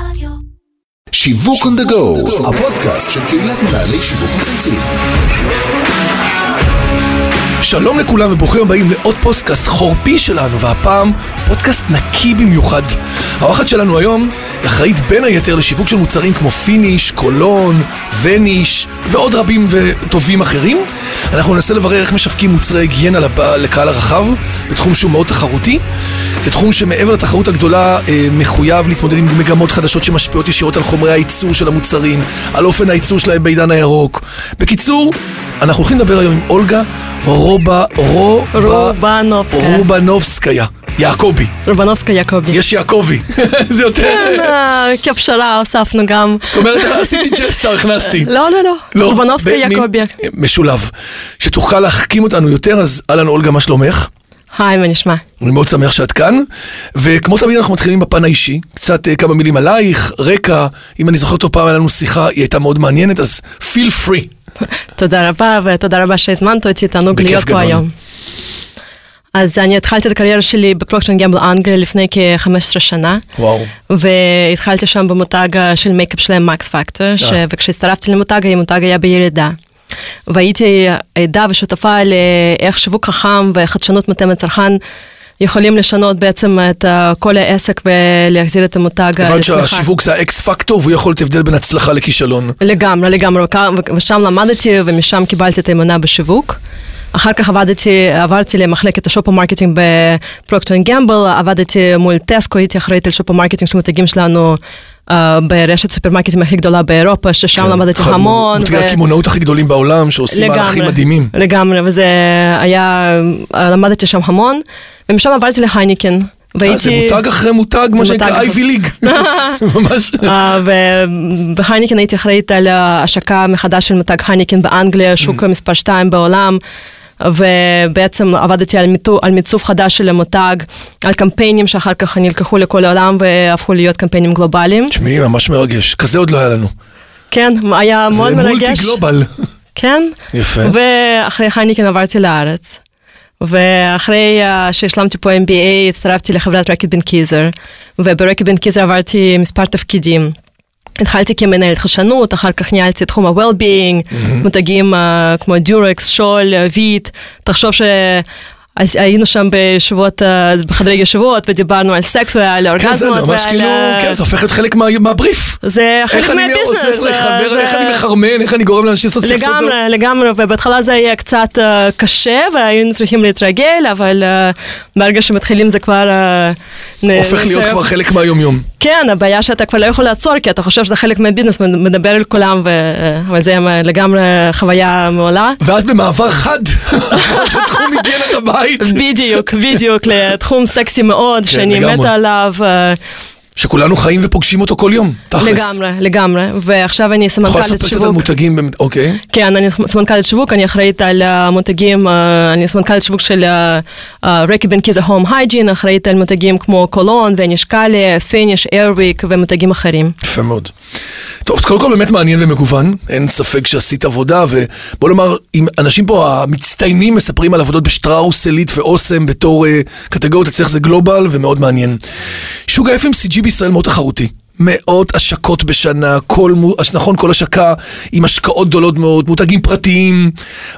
רדיו. שיווק on the go, הפודקאסט של קהילת מנהלי שיווק מצייצים. שלום לכולם וברוכים הבאים לעוד פודקאסט חורפי שלנו, והפעם פודקאסט נקי במיוחד. האורחת שלנו היום אחראית בין היתר לשיווק של מוצרים כמו פיניש, קולון, וניש ועוד רבים וטובים אחרים. אנחנו ננסה לברר איך משווקים מוצרי היגיינה לקהל הרחב, בתחום שהוא מאוד תחרותי. זה תחום שמעבר לתחרות הגדולה אה, מחויב להתמודד עם מגמות חדשות שמשפיעות ישירות על חומרי הייצור של המוצרים, על אופן הייצור שלהם בעידן הירוק. בקיצור, אנחנו הולכים לדבר היום עם אולגה רובה, רובה, רובנובסקיה. רובנובסקיה. יעקבי. רובנובסקיה יעקבי. יש יעקבי. זה יותר... כן, אה, כפשרה הוספנו גם. זאת אומרת, עשיתי ג'סטה, הכנסתי. לא, לא, לא. לא, רובנובסקיה במין- יעקבי. משולב. שתוכל להחכים אותנו יותר, אז אהלן אולגה, מה שלומך? היי, מה נשמע? אני מאוד שמח שאת כאן, וכמו תמיד אנחנו מתחילים בפן האישי, קצת אה, כמה מילים עלייך, רקע, אם אני זוכר טוב פעם היה לנו שיחה, היא הייתה מאוד מעניינת, אז feel free. תודה רבה, ותודה רבה שהזמנת אותי, תענוג להיות פה. היום. אז אני התחלתי את הקריירה שלי בפרוקטר אנד גמבל אנגליה לפני כ-15 שנה. וואו. והתחלתי שם במותג של מייקאפ שלהם מקס פקטור, וכשהצטרפתי למותג, המותג היה בירידה. והייתי עדה ושותפה לאיך שיווק חכם וחדשנות מותאמת צרכן יכולים לשנות בעצם את כל העסק ולהחזיר את המותג אה, הבנת לצמיחה. שהשיווק זה ה X factor, והוא יכול להיות הבדל בין הצלחה לכישלון. לגמרי, לגמרי, ושם למדתי ומשם קיבלתי את האמונה בשיווק. אחר כך עבדתי, עברתי למחלקת ה shopper marketing בפרוקטר אנד גמבל, עבדתי מול טסקו, הייתי אחראית על shopper marketing של מותגים שלנו uh, ברשת סופרמרקטים הכי גדולה באירופה, ששם כן, למדתי המון. מותגי ו- הקמעונאות הכי גדולים בעולם, שעושים מהלכים מדהימים. לגמרי, וזה היה, אה, למדתי שם המון, ומשם עברתי להייניקן. אה, והייתי... זה מותג אחרי מותג, מה שנקרא אייבי ליג. ממש. אה, ובהייניקן הייתי אחראית על ההשקה מחדש של מותג הייניקן באנגליה, שוק. מספר 2 בעולם. ובעצם עבדתי על, מיתו, על מיצוב חדש של המותג, על קמפיינים שאחר כך נלקחו לכל העולם והפכו להיות קמפיינים גלובליים. תשמעי, ממש מרגש. כזה עוד לא היה לנו. כן, היה זה מאוד מרגש. multi global. כן. יפה. ואחרי הייניקן עברתי לארץ. ואחרי uh, שהשלמתי פה MBA הצטרפתי לחברת רקיט בנקיזר, וברקיט בנקיזר עברתי מספר תפקידים. התחלתי כמנהלת חדשנות, אחר כך ניהלתי את תחום ה-well-being, מותגים uh, כמו דיורקס, שול, ויט, תחשוב ש... אז היינו שם בשבועות, אה, בחדרי ישיבות ודיברנו על סקס ועל כן, זה אורגזמות ממש ועל... כאילו, אה, כן, זה הופך להיות חלק מה- מהבריף. זה חלק איך אני מהביזנס. עוזר אה, לחבר, איך אני מחרמן, איך אני גורם לאנשים לעשות סקס לגמרי, לגמרי, ובהתחלה זה היה קצת uh, קשה והיינו צריכים להתרגל, אבל uh, ברגע שמתחילים זה כבר... Uh, הופך להיות כבר חלק מהיומיום. כן, הבעיה שאתה כבר לא יכול לעצור, כי אתה חושב שזה חלק מהביזנס, מדבר על כולם. אבל זה לגמרי חוויה מעולה. ואז במעבר חד, עברת לתחום היגיינת הבית. בדיוק, בדיוק, לתחום סקסי מאוד, שאני לגמרי. מתה עליו. אה, שכולנו חיים ופוגשים אותו כל יום, תכלס. לגמרי, לגמרי, ועכשיו אני סמנכ"לית לספר קצת על שיווק. מותגים, אוקיי. כן, אני סמנכ"לית שיווק, אני אחראית על המותגים, אה, אני סמנכ"לית שיווק של רקיט בנקיזר Home Hygiene, אחראית על מותגים כמו קולון ונשקלי, פיניש, איירוויק ומותגים אחרים. יפה מאוד. טוב, קודם כל באמת מעניין ומגוון, אין ספק שעשית עבודה, ובוא נאמר, אם אנשים פה המצטיינים מספרים על עבודות בשטראוס, עילית ואוסם בתור אה, קטגוריות, אצלך זה גלובל ומאוד מעניין. שוק ה-FMCG בישראל מאוד תחרותי. מאות השקות בשנה, כל, נכון, כל השקה עם השקעות גדולות מאוד, מותגים פרטיים.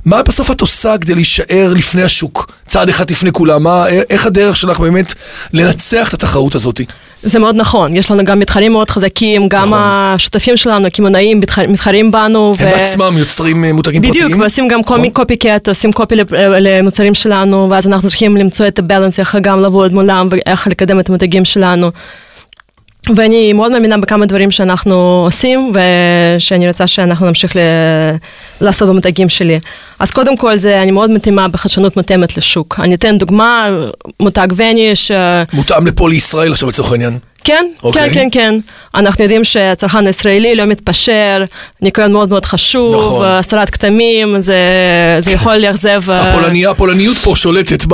מה בסוף את עושה כדי להישאר לפני השוק? צעד אחד לפני כולם, מה, איך הדרך שלך באמת לנצח את התחרות הזאת? זה מאוד נכון, יש לנו גם מתחרים מאוד חזקים, גם נכון. השותפים שלנו, הקמעונאים, מתח- מתחרים בנו. הם בעצמם יוצרים אה, מותגים בדיוק, פרטיים? ועושים גם נכון. קופי קט, עושים קופי לפ- למוצרים שלנו, ואז אנחנו צריכים למצוא את הבלנס, איך גם לעבוד מולם ואיך לקדם את המותגים שלנו. ואני מאוד מאמינה בכמה דברים שאנחנו עושים, ושאני רוצה שאנחנו נמשיך ל... לעשות במותגים שלי. אז קודם כל, זה, אני מאוד מתאימה בחדשנות מותאמת לשוק. אני אתן דוגמה, מותג וניש, אה, מותאם לפה לישראל עכשיו לצורך העניין. כן, אוקיי. כן, כן, כן. אנחנו יודעים שהצרכן הישראלי לא מתפשר, ניקיון מאוד מאוד חשוב, נכון. הסרת כתמים, זה, זה יכול לאכזב... אה, הפולניה, הפולניות פה שולטת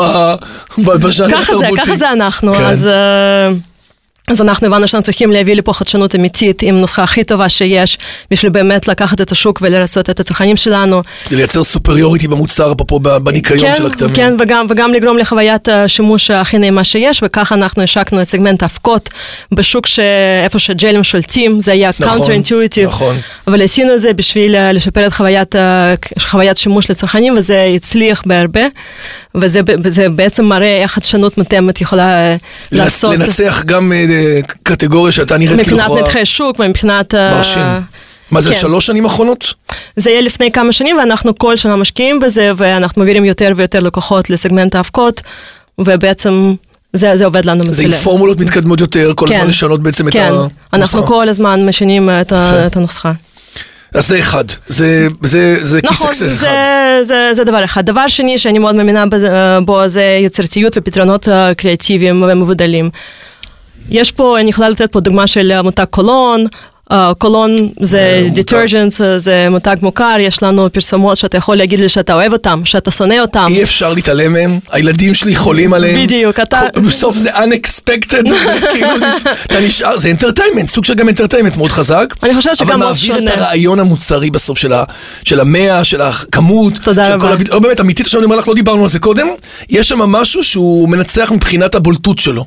בז'אנר ככה זה, התרבותי. ככה זה אנחנו, כן. אז... אה, אז אנחנו הבנו שאנחנו צריכים להביא לפה חדשנות אמיתית עם נוסחה הכי טובה שיש, בשביל באמת לקחת את השוק ולרצות את הצרכנים שלנו. כדי לייצר סופריוריטי במוצר, אפרופו בניקיון כן, של הכתמים. כן, וגם, וגם לגרום לחוויית השימוש הכי נעימה שיש, וככה אנחנו השקנו את סגמנט האבקות בשוק שאיפה שג'לים שולטים, זה היה נכון, counter intuitive, נכון. אבל עשינו את זה בשביל אה, לשפר את חוויית, חוויית שימוש לצרכנים, וזה הצליח בהרבה, וזה, בעצם מראה איך חדשנות מותאמת יכולה אה, לעשות. לנצח גם אה, קטגוריה שהייתה נראית כאילו מבחינת נתחי שוק ומבחינת... אה, מרשים. מה זה, כן. שלוש שנים אחרונות? זה יהיה לפני כמה שנים ואנחנו כל שנה משקיעים בזה ואנחנו מעבירים יותר ויותר לקוחות לסגמנט האבקות ובעצם זה, זה עובד לנו זה מצוין. עם פורמולות מתקדמות יותר, כל הזמן לשנות בעצם את כן, הנוסחה. אנחנו כל הזמן משנים את, ה. את הנוסחה. אז זה אחד, זה, זה, זה נכון, זה, אחד. זה, זה דבר אחד. דבר שני שאני מאוד מאמינה בזה- בו זה יצירתיות ופתרונות אה, קריאטיביים ומבודלים. יש פה, אני יכולה לתת פה דוגמה של אה, מותג קולון. אה, קולון זה אה, מוכר. detergents, אה, זה מותג מוכר, יש לנו פרסומות שאתה יכול להגיד לי שאתה אוהב אותם, שאתה שונא אותם. אי אפשר להתעלם מהם, הילדים שלי חולים עליהם. בדיוק, אתה- בסוף זה unexpected, וכאילו נש- אתה נשאר, זה entertainment, סוג של גם entertainment מאוד חזק. אני חושבת שגם אבל מאוד מעביר את שונה. הרעיון המוצרי בסוף של המאה, של הכמות. תודה רבה. לא באמת, אמיתית עכשיו אני אומר לך, לא דיברנו על זה קודם, יש שם משהו שהוא מנצח מבחינת הבולטות שלו.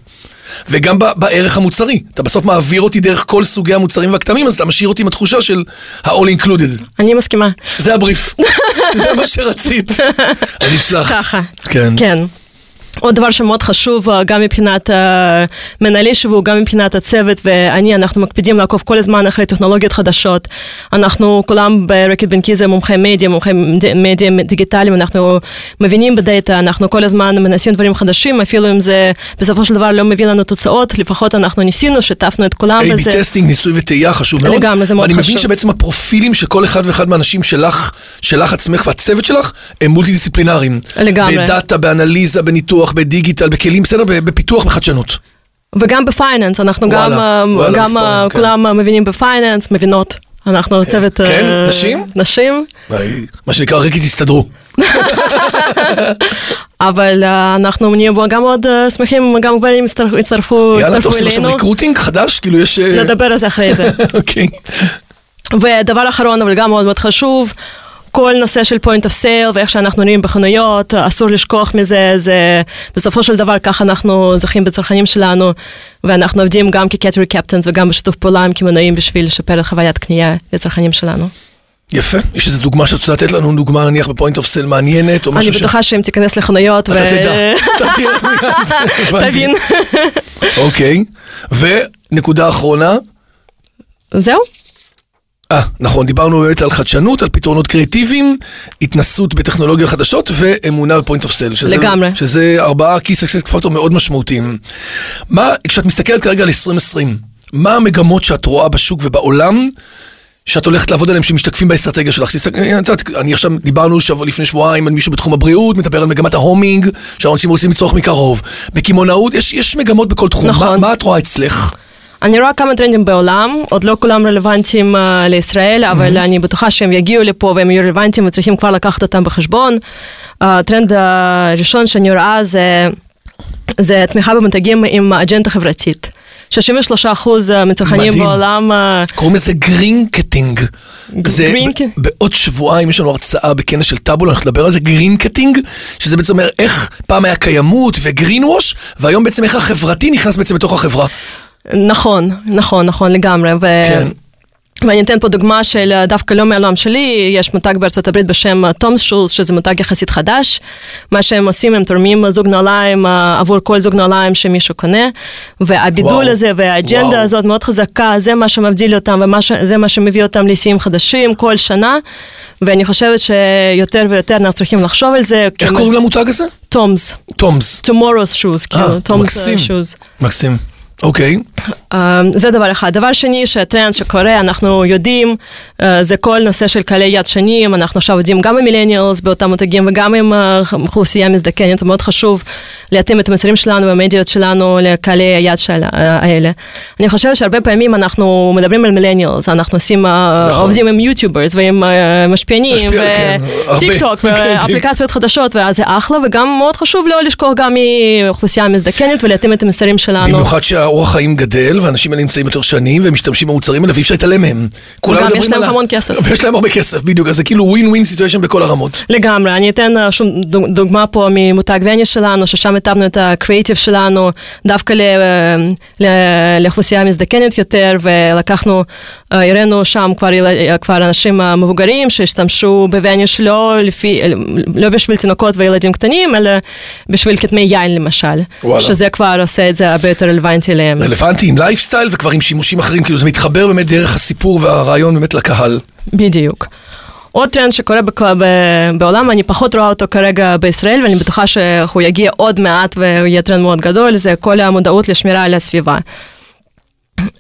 וגם בערך המוצרי, אתה בסוף מעביר אותי דרך כל סוגי המוצרים והכתמים, אז אתה משאיר אותי עם התחושה של ה-all included. אני מסכימה. זה הבריף, זה מה שרצית. אז הצלחת. ככה. כן. כן. עוד דבר שמאוד חשוב, אה, גם מבחינת אה, מנהלי שיווק, גם מבחינת הצוות ואני, אנחנו מקפידים לעקוב כל הזמן אחרי טכנולוגיות חדשות. אנחנו כולם ברקט בן קיזר מומחי מדיה, מומחי מד- מדיה דיגיטליים, אנחנו מבינים בדאטה, אנחנו כל הזמן מנסים דברים חדשים, אפילו אם זה בסופו של דבר לא מביא לנו תוצאות, לפחות אנחנו ניסינו, שיתפנו את כולם A-B בזה. testing, ניסוי וטעייה חשוב מאוד. לגמרי, זה מאוד ואני מבין חשוב. שבעצם הפרופילים של כל אחד ואחד מהאנשים שלך, שלך עצמך והצוות שלך, הם מולטי דיסציפלינריים. לגמרי. בדאטה, באנליזה, בניתוח, בדיגיטל, בכלים, בסדר, בפיתוח, בחדשנות. וגם ב finance, אנחנו גם, וואלה, אה, וואלה, גם מספרים, אה, כן. כולם אה, מבינים ב finance, מבינות. אנחנו צוות... כן? אה, נשים? נשים, מה שנקרא, ריקי תסתדרו. אבל אה, אנחנו נהיה בו גם מאוד אה, שמחים, גם גברים יצטרפו יצטרפו יאללה, אתה עושה עכשיו אלינו. recruiting חדש? כאילו יש... נדבר על זה אחרי זה. אוקיי. ודבר אחרון, אבל גם מאוד מאוד חשוב, כל נושא של point of sale ואיך שאנחנו נראים בחנויות, אסור לשכוח מזה, זה בסופו של דבר ככה אנחנו זוכים בצרכנים שלנו, ואנחנו עובדים גם כ category captains וגם בשיתוף פעולה עם קמעונאים בשביל לשפר את חוויית קנייה לצרכנים שלנו. יפה. יש איזו דוגמה שאת רוצה לתת לנו, דוגמה נניח ב point of sale מעניינת, או אני משהו ש... בטוחה שאם תיכנס לחנויות אתה תדע. אתה תראה. תבין. אוקיי. ונקודה אחרונה. זהו? אה, נכון, דיברנו באמת על חדשנות, על פתרונות קריאטיביים, התנסות בטכנולוגיה חדשות ואמונה ב point of sale. לגמרי. שזה ארבעה key success factor מאוד משמעותיים. מה, כשאת מסתכלת כרגע על 2020, מה המגמות שאת רואה בשוק ובעולם? שאת הולכת לעבוד עליהם שמשתקפים באסטרטגיה שלך. יודעת, אני עכשיו, דיברנו שבוע לפני שבועיים על מישהו בתחום הבריאות, מדבר על מגמת ההומינג, שאנשים רוצים לצרוך מקרוב. בקמעונאות, יש, יש מגמות בכל תחום. נכון. מה, מה את רואה אצלך? אני רואה כמה טרנדים בעולם, עוד לא כולם רלוונטיים uh, לישראל, אבל אני בטוחה שהם יגיעו לפה והם יהיו רלוונטיים וצריכים כבר לקחת אותם בחשבון. הטרנד הראשון שאני רואה זה, זה תמיכה במותגים עם אג'נדה חברתית. 63% מצרכנים מדהים. בעולם, אה, קוראים לזה greenketing. זה greenk- ב- בעוד שבועיים יש לנו הרצאה בכנס של טאבול, אנחנו נדבר על זה, greenketing, שזה בעצם אומר איך פעם היה קיימות ו greenwash, והיום בעצם איך החברתי נכנס בעצם לתוך החברה. נכון, נכון, נכון לגמרי. ו... כן. ואני אתן פה דוגמה של אה, דווקא לא מהעולם שלי, יש מותג בארצות הברית בשם TOMS Shoes, שזה מותג יחסית חדש. מה שהם עושים, הם תורמים זוג נעליים אה, עבור כל זוג נעליים שמישהו קונה, והבידול וואו. הזה והאג'נדה וואו. הזאת מאוד חזקה, זה מה שמבדיל אותם וזה מה שמביא אותם לשיאים חדשים כל שנה, ואני חושבת שיותר ויותר אנחנו צריכים לחשוב על זה. איך קוראים למותג הזה? תומס, תומס. tomorrow's shoes, אה, כאילו, תומס shoes. מקסים. אוקיי. Uh, זה דבר אחד. דבר שני, שהטרנד שקורה, אנחנו יודעים, uh, זה כל נושא של קהלי יד שנים, אנחנו עכשיו עובדים גם עם מילניאלס באותם מותגים וגם עם uh, אוכלוסייה מזדקנת, מאוד חשוב להתאים את המסרים שלנו והמדיות שלנו לקהלי היעד של, uh, האלה. אני חושבת שהרבה פעמים אנחנו מדברים על millennials, אנחנו עושים, uh, נכון. עובדים עם YouTubers ועם uh, משפיענים, משפיע- כן. וטיק טוק, כן, ואפליקציות חדשות, ואז זה אחלה, וגם מאוד חשוב לא לשכוח גם מאוכלוסייה מזדקנת ולהתאים את המסרים שלנו. במיוחד שה... שהאורח חיים גדל, והאנשים האלה נמצאים יותר שנים, והם משתמשים במוצרים האלה, ואי אפשר להתעלם מהם. כולם מדברים יש להם המון כסף. ויש להם הרבה כסף, בדיוק, אז זה כאילו win win situation בכל הרמות. לגמרי, אני אתן אה, שום דוג- דוגמה פה ממותג וניש שלנו, ששם התאמנו את הקריאיטיב שלנו דווקא ל, ל, לאוכלוסייה מזדקנת יותר, ולקחנו, אה, הראינו שם כבר, כבר אנשים אה, מבוגרים שהשתמשו בווניש לא, לפי, לא בשביל תינוקות וילדים קטנים, אלא בשביל כתמי יין למשל. וואלה. שזה כבר עושה את זה הרבה יותר רלוונטי להם. רלוונטי עם לייפסטייל וכבר עם שימושים אחרים, כאילו זה מתחבר באמת דרך הסיפור והרעיון באמת לקהל. בדיוק. עוד טרנד שקורה ב- בעולם, אני פחות רואה אותו כרגע בישראל, ואני בטוחה שהוא יגיע עוד מעט והוא יהיה טרנד מאוד גדול, זה כל המודעות לשמירה על הסביבה.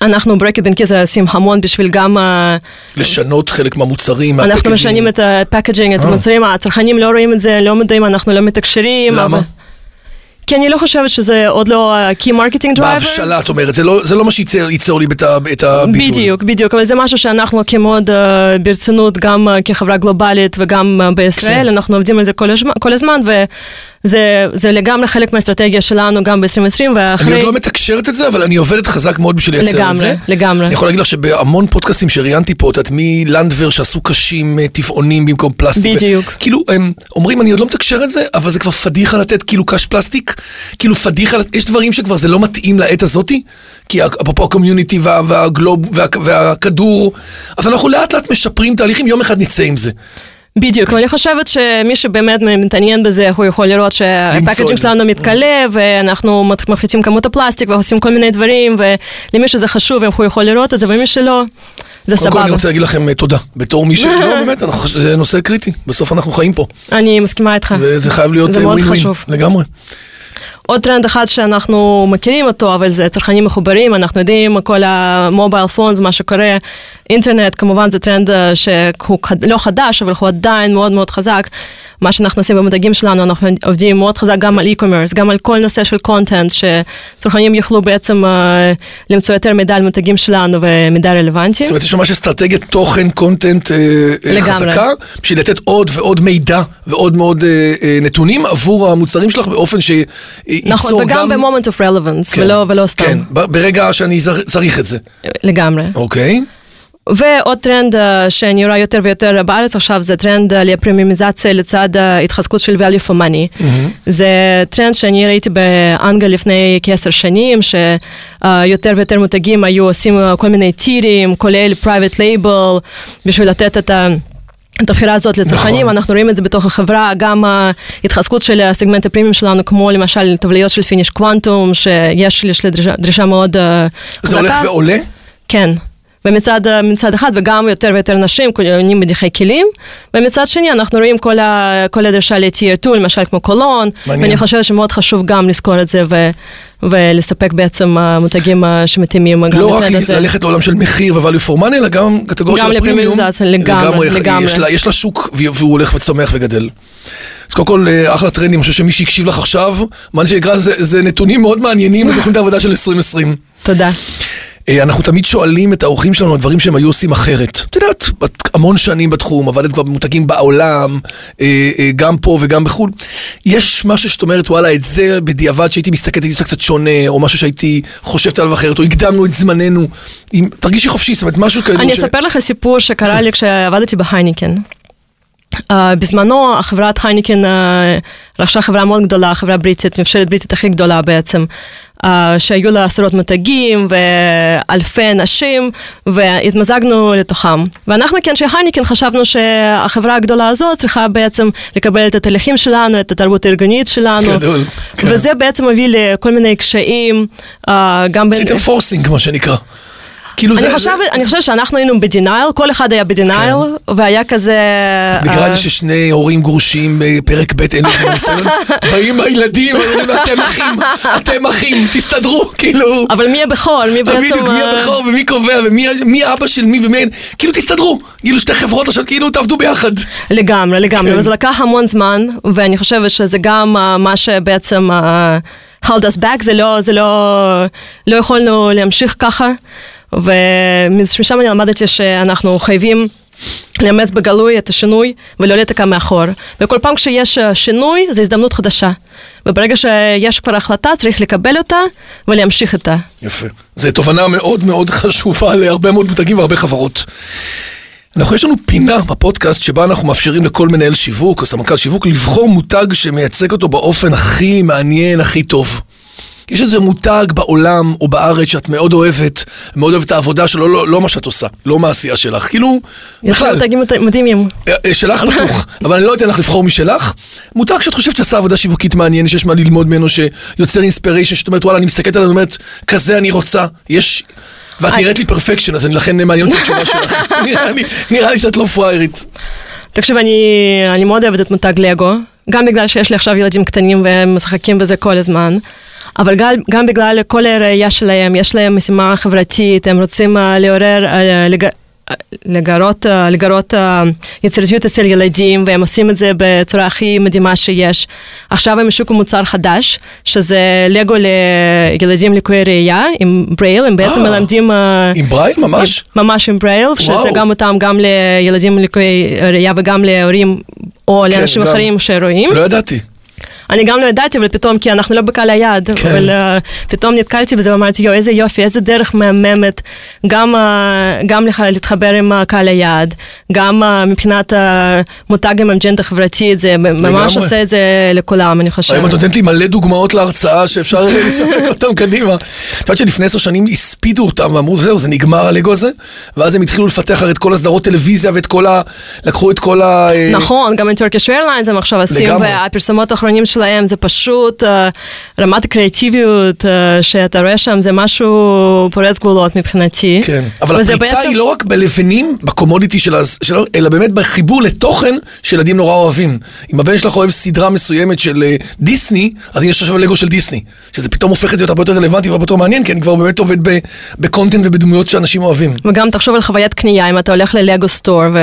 אנחנו בבנקיזר עושים המון בשביל גם, אה, לשנות חלק מהמוצרים, אנחנו. משנים את ה packaging, את אה. המוצרים, הצרכנים לא רואים את זה, לא מודעים, אנחנו לא מתקשרים. למה? כי אני לא חושבת שזה עוד לא ה-key marketing driver. בהבשלה, את אומרת, זה לא, זה לא מה שייצר ייצור לי את הביטוי. בדיוק, בדיוק, אבל זה משהו שאנחנו לוקחים מאוד uh, ברצינות, גם uh, כחברה גלובלית וגם uh, בישראל, בסדר. אנחנו עובדים על זה כל, הזמן, כל הזמן, וזה זה לגמרי חלק מהאסטרטגיה שלנו גם ב-2020, אני ואחרי... עוד לא מתקשרת את זה, אבל אני עובדת חזק מאוד בשביל לייצר את לגמרי, זה. לגמרי. אני יכול להגיד לך שבהמון פודקאסטים שראיינתי פה, את יודעת, מלנדבר שעשו קשים אה, טבעונים במקום פלסטיק. בדיוק. ו- כאילו, הם אומרים, אני עוד לא מתקשר את זה, אבל זה כבר פדיחה לתת כאילו קש פלסטיק. כאילו פדיחה, יש דברים שכבר זה לא מתאים לעת הזאתי, כי אפרופו ה community וה- וה globe וה- והכדור, אז אנחנו לאט לאט משפרים תהליכים, יום אחד נצא עם זה. בדיוק, ואני חושבת שמי שבאמת מתעניין בזה, הוא יכול לראות שה packaging. שלנו מתכלה, ואנחנו מפחיתים כמות הפלסטיק ועושים כל מיני דברים, ולמי שזה חשוב, הוא יכול לראות את זה, ומי שלא, זה קודם כל סבבה. אני רוצה להגיד לכם אה, תודה, בתור מי ש... לא, באמת, זה נושא קריטי, בסוף אנחנו חיים פה, אני מסכימה איתך. וזה חייב להיות אה, ווין ווין. לגמרי. עוד טרנד אחד שאנחנו מכירים אותו, אבל זה צרכנים מחוברים, אנחנו יודעים, כל ה mobile phones, מה שקורה, אינטרנט, כמובן זה טרנד אה, שהוא לא חדש, אבל הוא עדיין מאוד מאוד חזק. מה שאנחנו עושים במותגים שלנו, אנחנו עובדים מאוד חזק גם על e-commerce, גם על כל נושא של content, שצרכנים יוכלו בעצם אה, למצוא יותר מידע על מותגים שלנו ומידע רלוונטי. זאת אומרת, יש ממש אסטרטגיית תוכן, content אה, אה, לגמרי. חזקה, בשביל לתת עוד ועוד מידע ועוד מאוד אה, אה, נתונים עבור המוצרים שלך באופן שייצור נכון, וגם ב-moment of relevance, כן, ולא, ולא סתם, כן, ברגע שאני צריך את זה. לגמרי. אוקיי. ועוד טרנד אה, שאני רואה יותר ויותר בארץ עכשיו זה טרנד אה, לפרמיומיזציה לצד ההתחזקות של value for money. זה טרנד שאני ראיתי באנגליה לפני כעשר שנים, שיותר ויותר מותגים היו עושים אה, כל מיני tier ים, כולל private label, בשביל לתת את ה... את הבחירה הזאת לצרכנים, נכון. אנחנו רואים את זה בתוך החברה, גם ההתחזקות של הסגמנט הפרימיום שלנו, כמו למשל טבליות של פיניש קוונטום, שיש יש לדרישה דרישה מאוד אה, חזקה. זה הולך ועולה? כן. ומצד מצד אחד, וגם יותר ויותר נשים קונים מדיחי כלים, ומצד שני אנחנו רואים כל, ה, כל הדרישה ל-tier 2, למשל כמו קולון, מעניין. ואני חושבת שמאוד חשוב גם לזכור את זה ו, ולספק בעצם אה, מותגים אה, שמתאימים גם לא רק הזה. ללכת לעולם של מחיר ו-value for money, אלא גם קטגוריה גם של הפרימיום. לפרימיומיזציה, לגמרי, לגמרי. יש לה- יש לה שוק והוא הולך וצומח וגדל. אז קודם כל, אה, אחלה טרנדים, אני חושב שמי שהקשיב לך עכשיו, מה שנקרא, זה- זה נתונים מאוד מעניינים בתוכנית העבודה של 2020. תודה. אה, אנחנו תמיד שואלים את האורחים שלנו על דברים שהם היו עושים אחרת. את יודעת, את המון שנים בתחום, עבדת כבר במותגים בעולם, אה, אה, גם פה וגם בחו"ל. יש משהו שאת אומרת, וואלה, את זה בדיעבד שהייתי מסתכלת, הייתי עושה קצת שונה, או משהו שהייתי חושבת עליו אחרת, או הקדמנו את זמננו. תרגישי חופשי, זאת אומרת, משהו כאילו אני ש... אספר לך סיפור שקרה לי כשעבדתי בהייניקן. Uh, בזמנו החברת הייניקן uh, רכשה חברה מאוד גדולה, חברה בריטית, ממשלת בריטית הכי גדולה בעצם, uh, שהיו לה עשרות מותגים ואלפי אנשים, והתמזגנו לתוכם. ואנחנו כאנשי הייניקן חשבנו שהחברה הגדולה הזאת צריכה בעצם לקבל את התהליכים שלנו, את התרבות הארגונית שלנו. גדול, כן. וזה בעצם הביא לכל מיני קשיים, גם. עשיתם forcing, מה שנקרא. כאילו אני זה... חושבת, זה- אני חושבת שאנחנו היינו ב denial, כל אחד היה ב denial, והיה כזה... את מכירה את אה, זה ששני הורים גרושים בפרק ב' אין לזה ניסיון? באים הילדים, אומרים אתם אחים, אתם אחים, תסתדרו, כאילו. אבל מי הבכור? מי בעצם... בדיוק, מי אה, הבכור ומי קובע ומי מי אבא של מי ומי כאילו תסתדרו, כאילו שתי חברות עכשיו, כאילו תעבדו ביחד. לגמרי, לגמרי, כן. וזה לקח המון זמן, ואני חושבת שזה גם אה, מה שבעצם אה, held us back, זה לא, זה לא, לא יכולנו להמשיך ככה, ומשם אני למדתי שאנחנו חייבים לאמץ בגלוי את השינוי ולא להתקע מאחור. וכל פעם כשיש אה, שינוי, זו הזדמנות חדשה. וברגע שיש כבר החלטה צריך לקבל אותה ולהמשיך איתה. יפה. זו תובנה מאוד מאוד חשובה להרבה מאוד מותגים והרבה חברות. אנחנו, יש לנו פינה בפודקאסט שבה אנחנו מאפשרים לכל מנהל שיווק או סמנכ"ל שיווק לבחור מותג שמייצג אותו באופן הכי מעניין, הכי טוב. יש איזה מותג בעולם או בארץ שאת מאוד אוהבת, מאוד אוהבת את העבודה שלו, לא, לא מה שאת עושה, לא מה העשייה שלך, כאילו, יש בכלל. מותגים מת- מדהימים. אה, אה, שלך פתוח, אבל אני לא אתן לך לבחור משלך. מותג שאת חושבת שעשה עבודה שיווקית מעניינת, שיש מה ללמוד ממנו, שיוצר inspiration, שאת אומרת, וואלה, אני מסתכלת עליו, אומרת, כזה אני רוצה, יש... ואת. נראית לי perfection, אז אני לכן מעניין אותי התשובה שלך. נראה לי- שאת לא פראיירית. תקשיב, אני, אני מאוד אוהבת את מותג לגו, גם בגלל שיש לי עכשיו ילדים קטנים והם משחקים בזה כל הזמן, אבל גם, גם בגלל כל הראייה שלהם, יש להם משימה חברתית, הם רוצים אה, לעורר, אה, לג... אה, לגרות, לגרות יצירתיות אצל ילדים, והם עושים את זה בצורה הכי מדהימה שיש. עכשיו הם השיקו מוצר חדש, שזה לגו לילדים לקויי ראייה, עם ברייל, הם בעצם אה. מלמדים... עם ברייל ממש? ממש עם ברייל, שזה וואו. גם אותם גם לילדים לקויי ראייה וגם להורים או לאנשים גם. אחרים שרואים. לא ידעתי. אני גם לא ידעתי, אבל פתאום, כי אנחנו לא בקהל היעד, כן. אבל uh, פתאום נתקלתי בזה ואמרתי, יואו, איזה יופי, איזה דרך מהממת, גם, uh, גם לך להתחבר עם קהל היעד, גם uh, מבחינת המותג עם אג'נדה חברתית, זה ממש. עושה את זה לכולם, אני חושבת. היום את נותנת לי מלא דוגמאות להרצאה שאפשר לשווק אותם קדימה. את יודעת שלפני עשר שנים הספידו אותם ואמרו זהו זה נגמר הלגו הזה ואז הם התחילו לפתח הרי את כל הסדרות טלוויזיה ואת כל ה... לקחו את כל ה... נכון, גם את Turkish Airlines הם עכשיו עושים. והפרסומות האחרונים שלהם זה פשוט uh, רמת הקריאטיביות uh, שאתה רואה שם, זה משהו פורץ גבולות מבחינתי. כן, אבל הפריצה בעצם- היא לא רק בלבנים, בקומודיטי של הז- שלו, אלא באמת בחיבור לתוכן שילדים נורא אוהבים. אם הבן שלך אוהב סדרה מסוימת של אה, דיסני, אז יש עכשיו לגו של דיסני. שזה פתאום הופך את זה להיות הרבה יותר רלוונטי והרבה יותר מעניין, כי אני כבר באמת עובד בקונטנט ובדמויות שאנשים אוהבים. וגם תחשוב על חוויית קנייה, אם אתה הולך ללגו סטור, ו...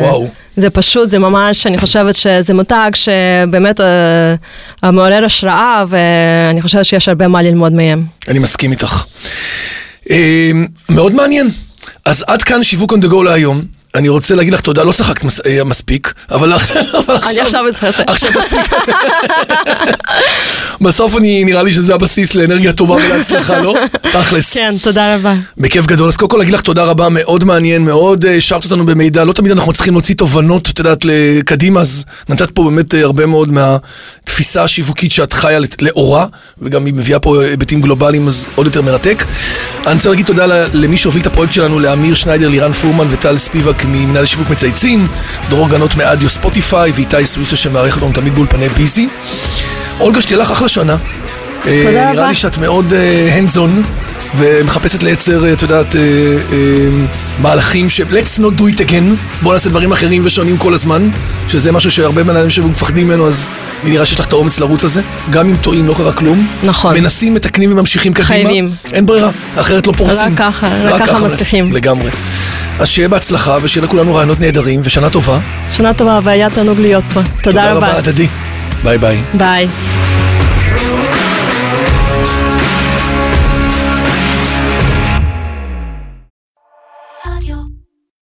וואו. זה פשוט, זה ממש, אני חושבת שזה מותג שבאמת uh, מעורר השראה, ואני חושבת שיש הרבה מה ללמוד מהם. אני מסכים איתך. אה, מאוד מעניין. אז עד כאן שיווק on the go להיום. אני רוצה להגיד לך תודה, לא צחקת מס, אה, מספיק, אבל, אבל עכשיו... עכשיו אצלך. עכשיו תספיק. בסוף אני, נראה לי שזה הבסיס לאנרגיה טובה ולהצלחה, לא? תכלס. כן, תודה רבה. בכיף גדול. אז קודם כל להגיד לך תודה רבה, מאוד מעניין, מאוד אה, השארת אותנו במידע. לא תמיד אנחנו מצליחים להוציא תובנות, את יודעת, קדימה, אז נתת פה באמת אה, הרבה מאוד מהתפיסה השיווקית שאת חיה לאורה, וגם היא מביאה פה היבטים גלובליים, אז עוד יותר מרתק. אני רוצה להגיד תודה למי שהוביל את הפרויקט שלנו, לאמיר שניידר, לירן פורמן וטל ספיבק ממנהל שיווק מצייצים, דרור גנות מאדיו ספוטיפיי, ואיתי סוויסה שמארח אותנו תמיד באולפני ביזי. אולגה, שתהיה לך אחלה שנה. אה, תודה נראה רבה. לי שאת מאוד hands on ומחפשת לייצר, אה, את יודעת, אה, אה, מהלכים ש... let's not do it again, בואו נעשה דברים אחרים ושונים כל הזמן, שזה משהו שהרבה מנהלים שמפחדים ממנו, אז נראה שיש לך את האומץ לרוץ על זה. גם אם טועים, לא קרה כלום. נכון. מנסים, מתקנים וממשיכים קדימה. חייבים. אין ברירה, אחרת לא פורצים. רק ככה, רק ככה מצליחים. לגמרי. אז שיהיה בהצלחה ושיהיה לכולנו רעיונות נהדרים ושנה טובה. שנה טובה והיה תענוג להיות פה. תודה רבה. הדדי. Bye, bye. Bye.